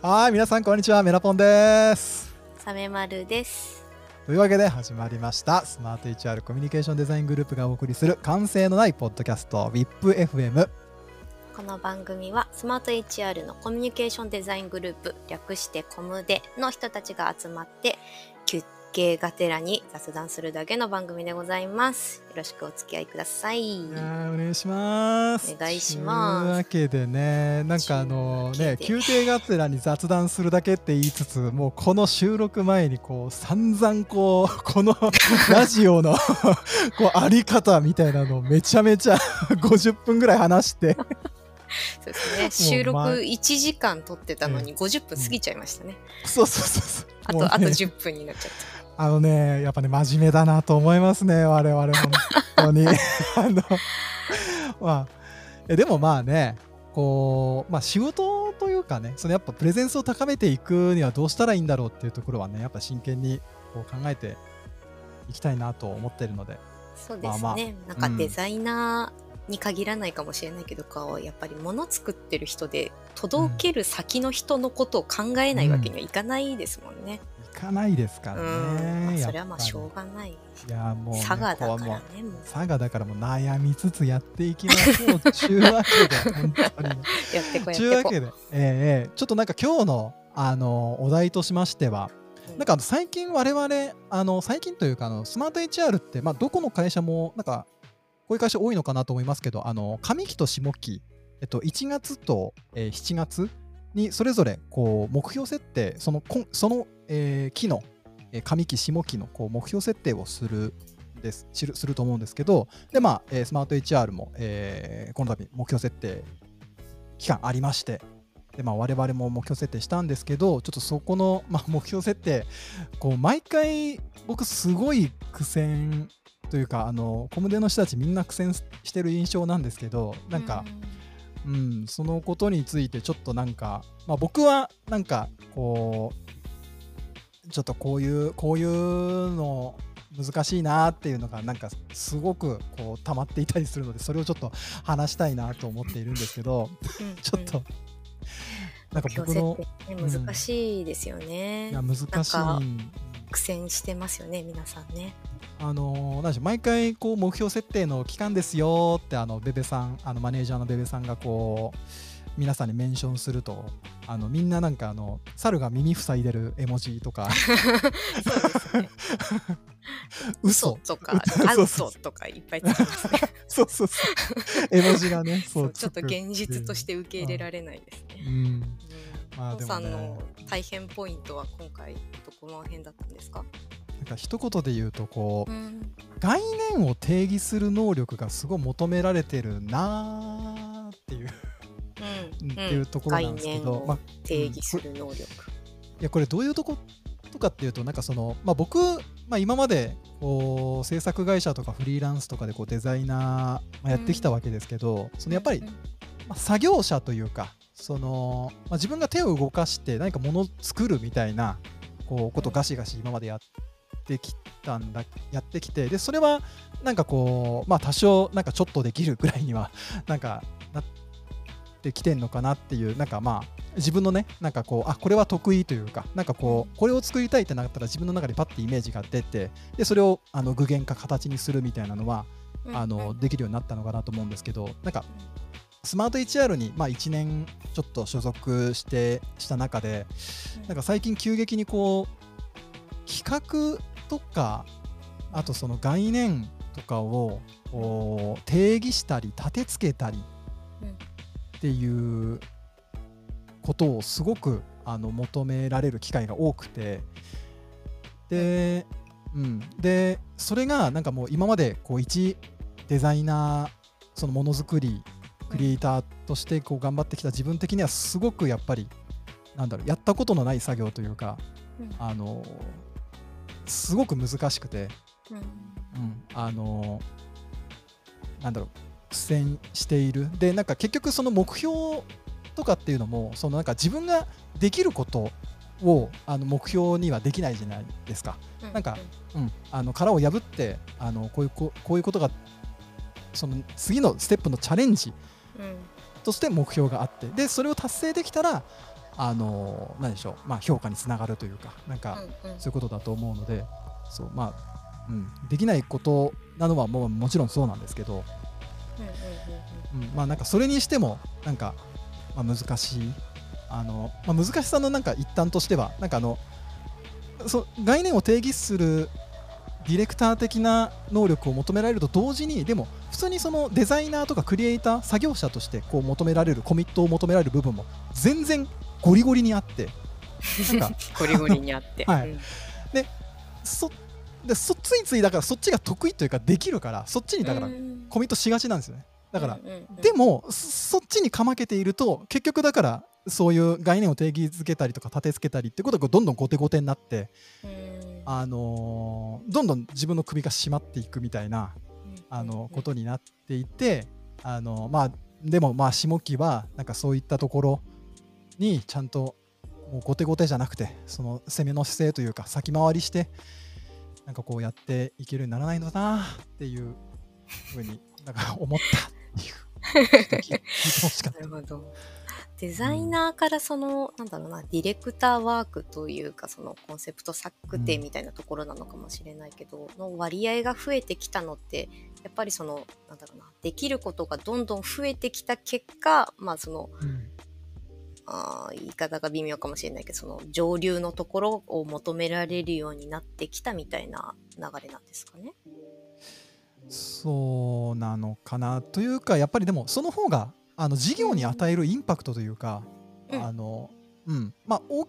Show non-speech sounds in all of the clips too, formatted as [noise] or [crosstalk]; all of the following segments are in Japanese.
はい、皆さんこんにちは、メラポンです。サメマルです。というわけで始まりました、スマート HR コミュニケーションデザイングループがお送りする完成のないポッドキャスト WIPFM。この番組はスマート HR のコミュニケーションデザイングループ略してコムデの人たちが集まって休憩がてらに雑談するだけの番組でございます。よろしくお付き合いください。お願いします。お願いしますというわけでね、なんかあのね、というわけで休憩がてらに雑談するだけって言いつつ、もうこの収録前にこう散々こう [laughs] この [laughs] ラジオの [laughs] こうあり方みたいなのをめちゃめちゃ50分ぐらい話して、そうですね。収録ま1時間撮ってたのに50分過ぎちゃいましたね。そうそうそうそう。あと、ねあと10分になっちゃっあのね、やっぱね、真面目だなと思いますね、我々、本当に。[laughs] あの、まあ、えでもまあね、こう、まあ仕事というかね、そのやっぱプレゼンスを高めていくにはどうしたらいいんだろうっていうところはね、やっぱ真剣にこう考えていきたいなと思ってるので、た。そうですね。まあまあなんかデザイナーに限らないかもしれないけど、こうやっぱり物作ってる人で届ける先の人のことを考えないわけにはいかないですもんね。いかないですかうらん。まあね。それはまあしょううがない。いや、もう、ね、佐賀だからね、もう佐賀だからもう悩みつつやっていきましょう。ちゅうわけで、[laughs] 本当にね。やってこやってこわけで、ええええちょっとなんか今日のあのお題としましては、う。なんか最近我々あの最近というかあのスマート HR ってまあどこの会社もなんかこういう会社多いのかなと思いますけど、あの上期と下期えっと1月と、えー7月にそれぞれこう目標設定そのこその、えー期の、上期下期のこう目標設定をするでするすると思うんですけどでまあ、えースマート HR も、えーこの度目標設定期間ありましてで、まあ、我々も目標設定したんですけどちょっとそこの、まあ、目標設定こう毎回僕すごい苦戦というかあのコムデの人たちみんな苦戦してる印象なんですけどなんか、うん、そのことについてちょっとなんか、まあ、僕はなんかこうちょっとこういうこういうの難しいなっていうのがなんかすごくこう溜まっていたりするのでそれをちょっと話したいなと思っているんですけどうん [laughs] ちょっと、なんか目僕の難しいですよねいや。難しい苦戦してますよね、皆さんね。あのなんでしょう毎回こう目標設定の期間ですよってあのベベさんあのマネージャーのベベさんがこう皆さんにメンションするとあのみんななんかあの猿が耳塞いでる絵文字とか [laughs] そうですね。嘘とか、アウそうそうトとかいっぱいつきますね。[laughs] そうそうそう絵文字がねそそううちょっと現実として受け入れられないですね。うんうんまあトさんでもねの大変ポイントは今回どこの辺だったんですか？なんか一言で言うとこううん。概念を定義する能力がすごい求められてるなーっていう、うん。っていうところなんですけど、まあ定義する能力。いやこれどういうとことかっていうとなんかその、まあ、僕、まあ、今までこう制作会社とかフリーランスとかでこうデザイナー、まあ、やってきたわけですけど、そのやっぱり、うん。まあ、作業者というかその、まあ、自分が手を動かして何かものを作るみたいなこうことをガシガシ今までやってきたんだやってきてでそれはなんかこうまあ多少なんかちょっとできるぐらいには [laughs] なんかなってきてんのかなっていうなんかまあ自分のねなんかこうあこれは得意というかなんかこうこれを作りたいってなったら自分の中でパッてイメージが出てでそれをあの具現化形にするみたいなのはうんあのできるようになったのかなと思うんですけどなんかスマート HR に、まあ、1年ちょっと所属してした中でなんか最近急激にこう企画とかあとその概念とかをこう定義したり立てつけたりうん。っていうことをすごくあの求められる機会が多くてで,、うん、でそれがなんかもう今までこう一デザイナーそのものづくりクリエイターとしてこう頑張ってきた自分的にはすごくやっぱりなんだろうやったことのない作業というかうん。あのすごく難しくて、うん。うん、あのなんだろう苦戦している。でなんか結局その目標とかっていうのもそのなんか自分ができることをあの目標にはできないじゃないですか。なんかうん、あの殻を破ってあのこういうここういうことがその次のステップのチャレンジうんとして目標があってでそれを達成できたらあの何でしょう、まあ、評価につながるというかなんかそういうことだと思うのでそうまあ、うん、できないことなのはもうもちろんそうなんですけど、うん、まあなんかそれにしてもなんか、まあ、難しいあの、まあ、難しさのなんか一端としてはなんかあのそ概念を定義するディレクター的な能力を求められると同時にでも普通にそのデザイナーとかクリエイター作業者としてこう求められるコミットを求められる部分も全然ゴリゴリにあってなんか [laughs] ゴリゴリにあって。はい。うん。そでそついついだからそっちが得意というかできるからそっちにだからうん。コミットしがちなんですよね。だからでもそそっちにかまけていると結局だからそういう概念を定義づけたりとか立てつけたりってことがどんどん後手後手になって、うん。あのーどんどん自分の首が締まっていくみたいな、あのことになっていて、あのまあでもまあ下期はなんかそういったところにちゃんともう後手後手じゃなくてその攻めの姿勢というか先回りしてなんかこうやっていけるようにならないのだなっていうふうになんか思ったっていう。[laughs] なるほど。デザイナーからその、なんだろうな、ディレクターワークというか、そのコンセプト策定みたいなところなのかもしれないけど、の割合が増えてきたのって、やっぱりその、なんだろうな、できることがどんどん増えてきた結果、まあその、うん。あー言い方が微妙かもしれないけど、その上流のところを求められるようになってきたみたいな流れなんですかね？そうなのかな。というかやっぱりでもその方があの事業に与えるインパクトというか、うん。あのうん。まあお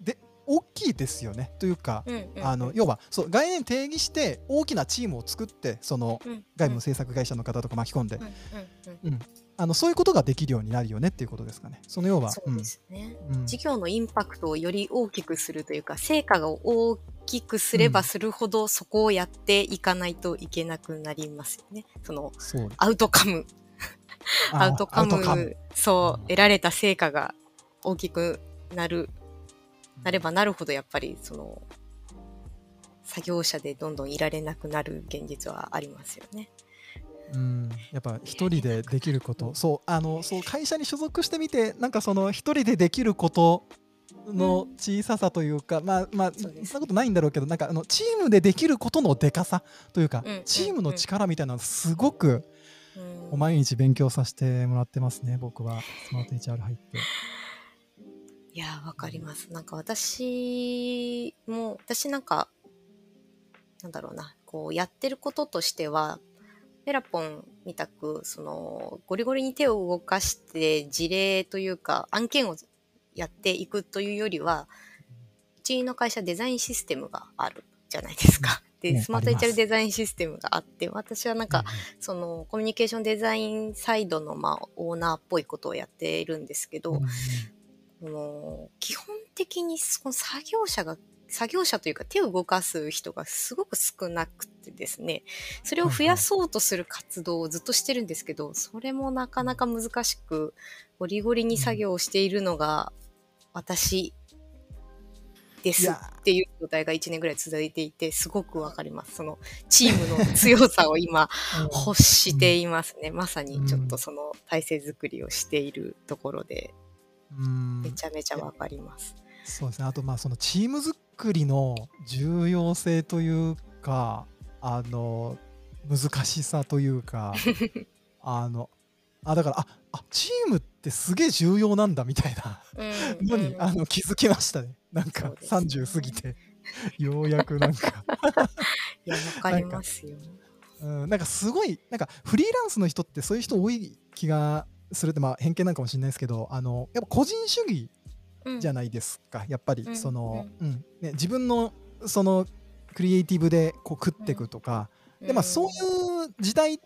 で大きいですよね。というか、うんうんうん。あの要はそう概念定義して大きなチームを作ってそのうん。外部の制作会社の方とか巻き込んで、うん。うん。うん。あのそういうことができるようになるよねっていうことですかね。その要はそうですね。うん。うん。事業のインパクトをより大きくするというか成果が大きくすればするほど、そこをやっていかないといけなくなりますよね。そのアウトカム。あアウトカムそう得られた成果が大きくなるなればなるほどやっぱりその作業者でどんどんいられなくなる現実はありますよね。うん、やっぱ一人でできること。そうあのそう会社に所属してみてなんかその一人でできることの小ささというか、まあまあそんなことないんだろうけどなんかあのチームでできることのでかさというか、うんチームの力みたいなのすごくうん毎日勉強させてもらってますね僕はスマート HR 入って。いやー、わかります。なんか私も、私なんか、なんだろうな、こうやってることとしては、ペラポンみたく、その、ゴリゴリに手を動かして事例というか、案件をやっていくというよりは、うちの会社デザインシステムがあるじゃないですか。で、ねスマートあります。HR デザインシステムがあって、私はなんか、そのコミュニケーションデザインサイドの、まあ、オーナーっぽいことをやっているんですけど、うんこの基本的にその作業者が作業者というか手を動かす人がすごく少なくてですねそれを増やそうとする活動をずっとしてるんですけどそれもなかなか難しくゴリゴリに作業をしているのが私ですっていう状態が1年ぐらい続いていてすごくわかります。そのチームの強さを今 [laughs] 欲していますね、まさにちょっとその体制作りをしているところで。うん。めちゃめちゃわかります。そうですね。あとまあそのチーム作りの重要性というかあの難しさというか [laughs] あのあだからああチームってすげえ重要なんだみたいな。うん。のに、あの気づきましたね。なんそかうですね。30過ぎて。[laughs] ようやくなんか、いや、わかりますよ。うん、なんかすごいなんかフリーランスの人ってそういう人多い気がするってまあ偏見なんかもしれないですけどあのやっぱ個人主義じゃないですか、やっぱりうん。その、うん。ね、自分のそのクリエイティブでこう食っていくとか、でまあそういう時代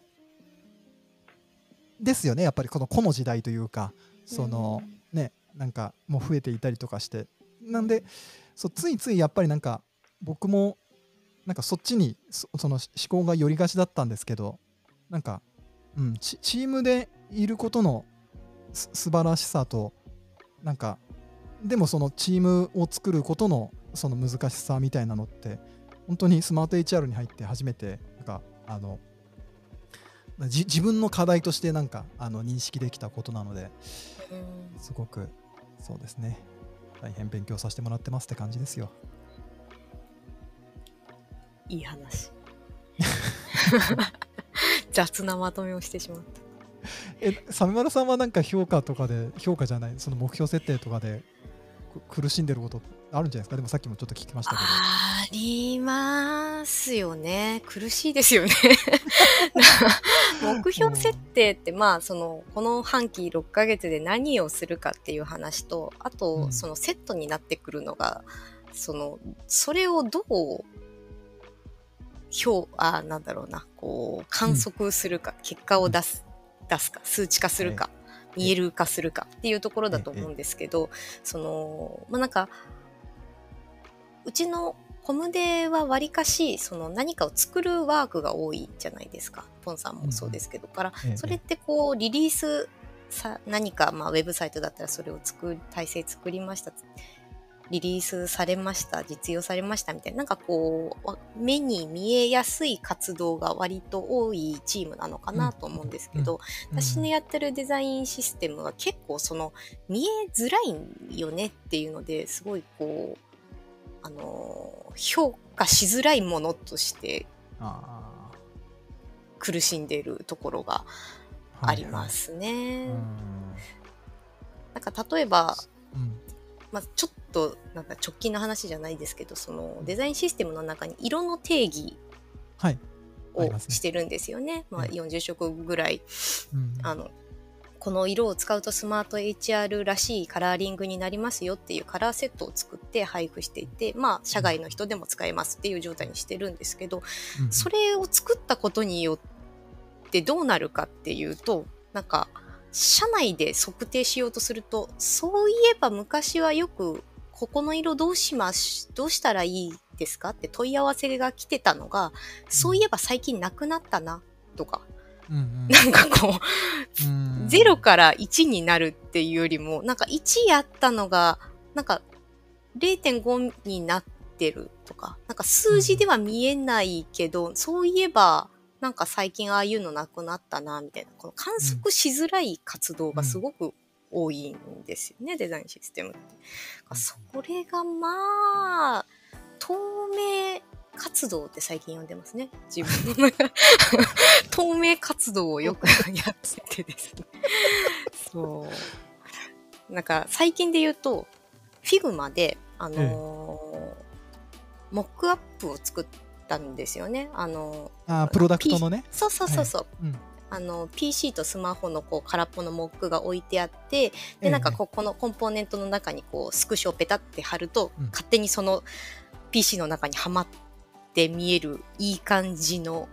ですよねやっぱりこの個の時代というかその、ねなんかもう増えていたりとかして。なんでそうついついやっぱりなんか僕もなんかそっちにそその思考が寄りがちだったんですけどなんか、うん、チチームでいることのす素晴らしさとなんかでもそのチームを作ることのその難しさみたいなのって本当にスマート HR に入って初めてなんかあのじ自分の課題としてなんかあの認識できたことなのでうんすごくそうですね。大変勉強させてもらってますって感じですよ。いい話雑なまとめをしてしまったえ、サメマルさんはなんか評価とかで、評価じゃない、その目標設定とかでく苦しんでることあるんじゃないですか？でもさっきもちょっと聞きましたけど。ありますよね。苦しいですよね。[laughs] 目標設定ってまあそのこの半期6ヶ月で何をするかっていう話とあと、うん。そのセットになってくるのがそのそれをどう表あなんだろうなこう観測するか、結果を出す出すか数値化するか、見える化するかっていうところだと思うんですけど、そのまあなんかうちのコムデはわりかしその何かを作るワークが多いじゃないですか。ポンさんもそうですけど、からええ。それってこうリリースさ何か、まあ、ウェブサイトだったらそれを作る体制作りました。リリースされました。実用されましたみたいな。なんかこうわ目に見えやすい活動が割と多いチームなのかなと思うんですけど、私のやってるデザインシステムは結構その見えづらいよねっていうのですごいこうあの評価しづらいものとしてあ苦しんでいるところがーありま。すはいね。はいなんか例えば、うん。うんまあ、ちょっとなんか直近の話じゃないですけどそのデザインシステムの中に色の定義をしてるんですよね。まあ、ええ40色ぐらいうん。あのこの色を使うとスマート HR らしいカラーリングになりますよっていうカラーセットを作って配布していて、まあ、社外の人でも使えますっていう状態にしてるんですけど、うんそれを作ったことによってどうなるかっていうと、なんか、社内で測定しようとすると、そういえば昔はよく、ここの色どうします、どうしたらいいですかって問い合わせが来てたのが、そういえば最近なくなったな、とか、うんうん。なんかこう、[laughs] うん0から1になるっていうよりも、なんか1やったのが、なんか0.5になってるとか、なんか数字では見えないけど、そういえば、なんか最近ああいうのなくなったな、みたいな、この観測しづらい活動がすごく多いんですよね、デザインシステムって。それがまあ、透明活動って最近呼んでますね。自分の中 [laughs] 透明活動をよく [laughs] やっててですね。そう。なんか最近で言うと、 Figma で、あのーモックアップを作ったんですよね。あのあープロダクトのね。そうそうそうそう。うんあの PC とスマホのこう空っぽのモックが置いてあってええでなんかここのコンポーネントの中にこうスクショをペタって貼ると、うん勝手にその PC の中にはまって見えるいい感じの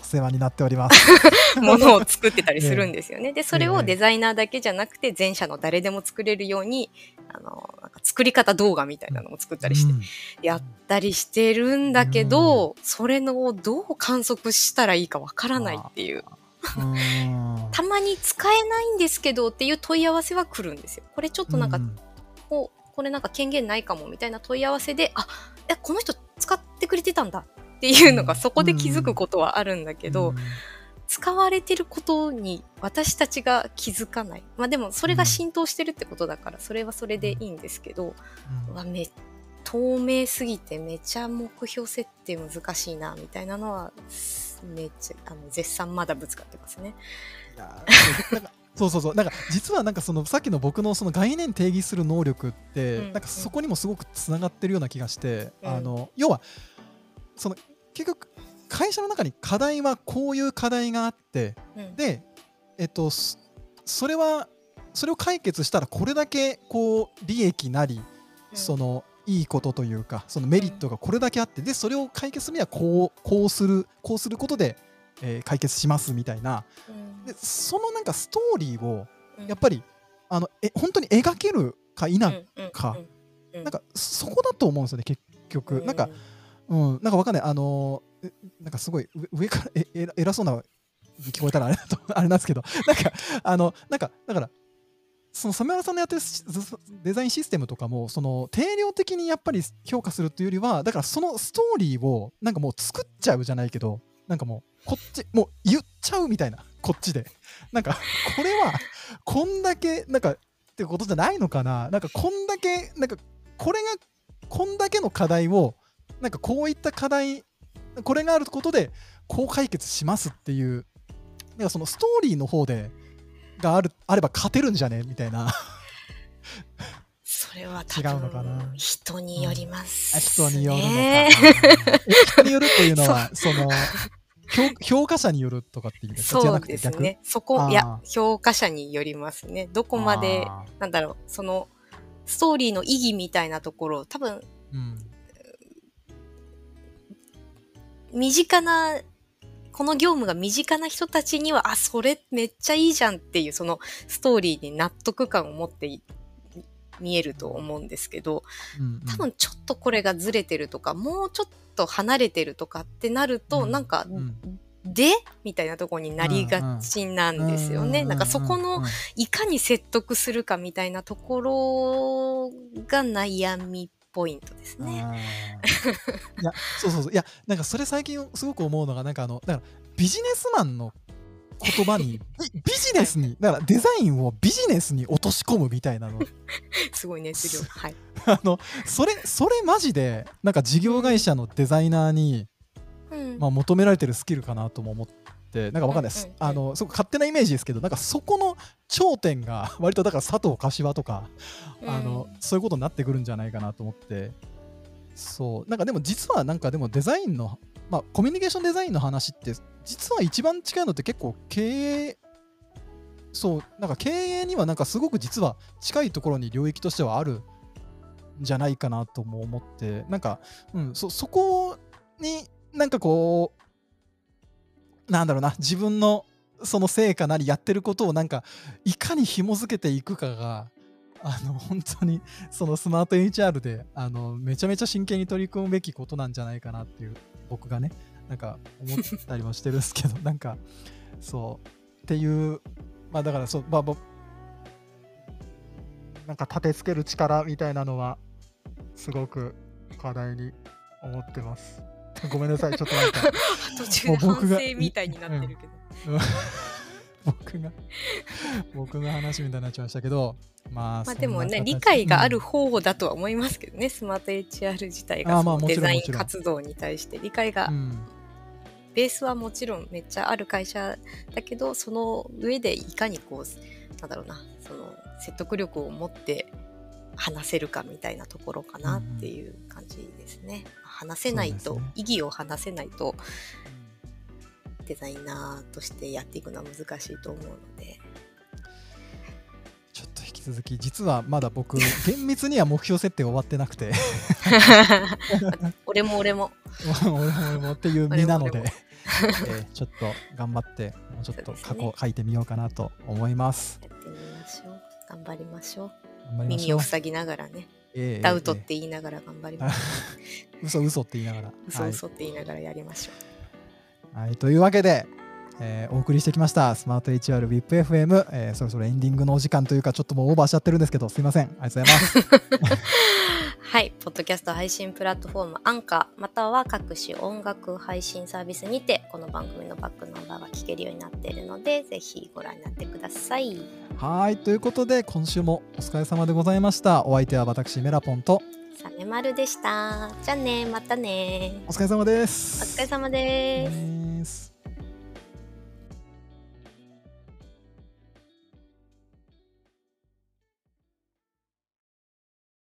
お世話になっております。[laughs] [laughs] ものを作ってたりするんですよね。でそれええをデザイナーだけじゃなくて全社の誰でも作れるようにあのなんか作り方動画みたいなのも作ったりして、うんやったりしてるんだけど、それのをどう観測したらいいかわからないっていう。うん [laughs] たまに使えないんですけどっていう問い合わせは来るんですよ。これちょっとなんか、うんこうこれなんか権限ないかもみたいな問い合わせで、あ、え、この人使ってくれてたんだっていうのがうんそこで気づくことはあるんだけど、うん使われてることに私たちが気づかない。まあでもそれが浸透してるってことだから、それはそれでいいんですけど、うんめ透明すぎてめちゃ目標設定難しいなみたいなのはめっちゃあの絶賛まだぶつかってますね。いやそうそうそう。なんか実はなんかそのさっきの僕のその概念定義する能力って、うん。なんかそこにもすごくつながってるような気がして、うん。あの要はその結局会社の中に課題はこういう課題があってうん。でえっとそそれはそれを解決したらこれだけこう利益なり、そのいいことというかそのメリットがこれだけあってでそれを解決するにはこうこうするこうすることで、えー解決しますみたいなうんでそのなんかストーリーをうん。やっぱりあのえ本当に描けるか否か、なんかそこだと思うんですよね結局、なんか、うん、なんかわかんない。あのーえなんかすごい上上からええ偉そうな聞こえたらあれだと [laughs] あれなんですけど。なんかあのなんかだからそのサメラさんのやってるシデザインシステムとかもその定量的にやっぱり評価するっていうよりはだからそのストーリーをなんかもう作っちゃうじゃないけどなんかもうこっちもう言っちゃうみたいなこっちで。なんかこれはこんだけなんかってことじゃないのかな。なんかこんだけなんかこれがこんだけの課題をなんかこういった課題これがあることでこう解決しますっていうなんかそのストーリーの方でがあるあれば勝てるんじゃね？みたいな。それは多違うのかな。分人によります、あ人によるのかね。人によるというのは [laughs] その評評価者によるとかっていうそうなくて逆？ですね。そこ、いや、評価者によりますね。どこまで、あなんだろう、その、ストーリーの意義みたいなところ、多分、ーうん。身近な、この業務が身近な人たちには、あ、それめっちゃいいじゃんっていう、そのストーリーに納得感を持ってい見えると思うんですけど、多分ちょっとこれがずれてるとか、もうちょっと離れてるとかってなると、うん。なんか、うん。で？みたいなところになりがちなんですよね。なんかそこの、いかに説得するかみたいなところが悩みポイントですね。[laughs] いやそうそうそう。いやなんかそれ最近すごく思うのがなんかあのだからビジネスマンの言葉に [laughs] ビビジネスにだからデザインをビジネスに落とし込むみたいなの。[laughs] すごい熱量。はい。[laughs] あのそれそれマジでなんか事業会社のデザイナーに、うん。まあ、求められてるスキルかなとも思ってなんかわかんない。です、うんうんうん。あのすごく勝手なイメージですけどなんかそこの頂点が割とだから佐藤柏とかあの、そういうことになってくるんじゃないかなと思って。そう。なんかでも実はなんかでもデザインのまあコミュニケーションデザインの話って実は一番近いのって結構経営そうなんか経営にはなんかすごく実は近いところに領域としてはあるんじゃないかなとも思ってなんか、うん、そそこになんかこうなんだろうな自分のその成果なりやってることをなんかいかに紐づけていくかがあの本当にそのスマート HR であのめちゃめちゃ真剣に取り組むべきことなんじゃないかなっていう僕がね。なんか思ったりもしてるんですけど [laughs] なんかそうっていうまあだからそうまあぼなんか立てつける力みたいなのはすごく課題に思ってます。[laughs] ごめんなさい、ちょっとなんか途中で反省みたいになってるけど。[laughs] 僕が僕が話みたいになっちゃいましたけど、まあ、まあでもね、理解があるうん方だとは思いますけどね、スマート HR 自体がそのデザイン活動に対して理解が、うんベースはもちろんめっちゃある会社だけど、その上でいかにこう、なんだろうな、その説得力を持って話せるかみたいなところかなっていう感じですね。話せないと、ね意義を話せないと、デザイナーとしてやっていくのは難しいと思うので。ちょっと引き続き、実はまだ僕、厳密には目標設定終わってなくて、[laughs] 俺も俺も。[laughs] 俺も俺もっていう身なのでえーちょっと頑張って、もうちょっと過去書いてみようかなと思います。やってみましょう。頑張りましょう。耳を塞ぎながらね、えーダウトっえて言いながら頑張りーます。えー [laughs] 嘘嘘って言いながら。はい嘘嘘って言いながらやりましょう。はい、というわけで、えーお送りしてきましたスマート HR WIPFM、えーそろそろエンディングのお時間というかちょっともうオーバーしちゃってるんですけどすいませんありがとうございますはい、[laughs] ポッドキャスト配信プラットフォームアンカーまたは各種音楽配信サービスにてこの番組のバックナンバーが聞けるようになっているのでぜひご覧になってください。はいということで今週もお疲れ様でございましたお相手は私メラポンとサメマルでした。じゃあね、またね。お疲れ様でおす疲れ様です。ね